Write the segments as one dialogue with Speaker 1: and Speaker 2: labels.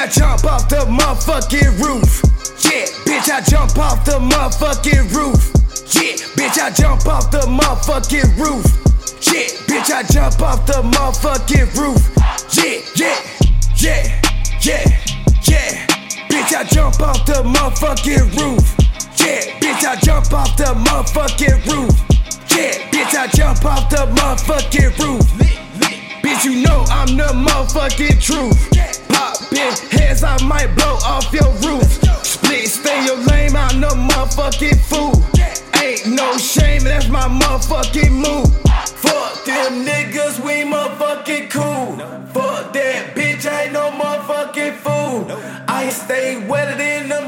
Speaker 1: I jump off the motherfucking roof. Yeah, bitch, I jump off the motherfucking roof. Yeah, bitch, I jump off the motherfucking roof. Yeah, bitch, I jump off the motherfucking roof. Yeah, yeah, yeah, yeah, yeah. Bitch, I jump off the motherfucking roof. Yeah, bitch, I jump off the motherfucking roof. Yeah, bitch, I jump off the motherfucking roof. Bitch, you know I'm the motherfucking truth. Poppin' heads, I might blow off your roof. Split, stay your lame, I'm the motherfucking fool. Ain't no shame, that's my motherfucking move. Fuck them niggas, we motherfucking cool. Fuck that bitch, I ain't no motherfucking fool. I stay wetter than the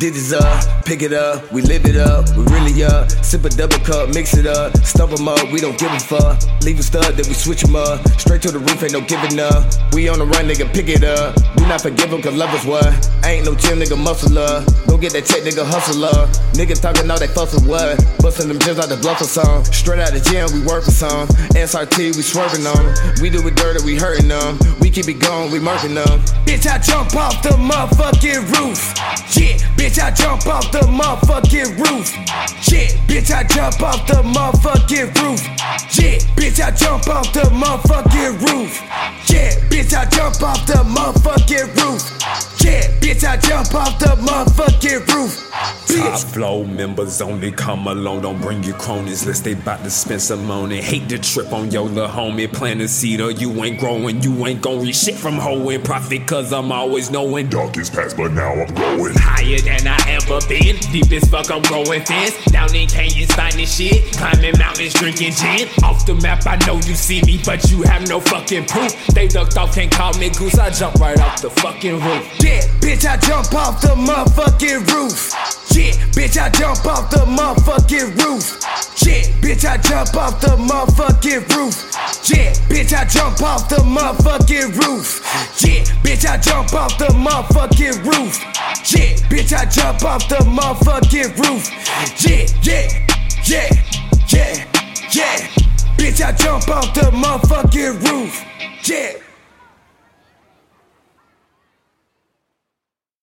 Speaker 1: Bitch. This is up, pick it up, we live it up, we really up. Sip a double cup, mix it up, stump 'em up, we don't give a fuck. Leave a stud, then we switch 'em up. Straight to the roof, ain't no giving up. We on the run, nigga, pick it up. We not forgive 'em, cause love is what? Ain't no gym, nigga, muscle up. Go get that check, nigga, hustler. Nigga talking all that fuss with what? Bustin' them gyms out the bluff or some. Straight out the gym, we workin' some. SRT, we swervin' them. We do it dirty, we hurting them. We keep it going, we murking them. Bitch, I jump off the motherfucking roof. Yeah, bitch, I jump off the motherfucking roof. Yeah, bitch, I jump off the motherfucking roof. Yeah, bitch, I jump off the motherfucking roof. Yeah, bitch, I jump off the motherfucking roof. Yeah, bitch, I jump off the motherfucking roof.
Speaker 2: Top
Speaker 1: Bitch,
Speaker 2: flow members only come alone. don't bring your cronies. Unless they bout to spend some money. Hate to trip on your little homie. Plant a seed or you ain't growing. You ain't gon' reach shit from hoeing profit, cause I'm always knowing.
Speaker 3: Dark is past, but now I'm growing.
Speaker 2: Higher than I ever been. Deep as fuck, I'm growing fast. Down in canyons, finding shit. Climbing mountains, drinking gin. Off the map, I know you see me, but you have no fucking proof. They ducked off, can't call me goose. I jump right off the fucking roof.
Speaker 1: yeah, bitch, I jump off the motherfucking roof. Yeah, bitch, I jump off the motherfucking roof. Yeah, bitch, I jump off the motherfucking roof. Yeah, bitch, I jump off the motherfucking roof. Yeah, bitch, I jump off the motherfucking roof. Yeah, bitch, I jump off the motherfucking roof. Yeah, yeah, yeah, yeah, yeah. Bitch, I jump off the motherfucking roof. Yeah.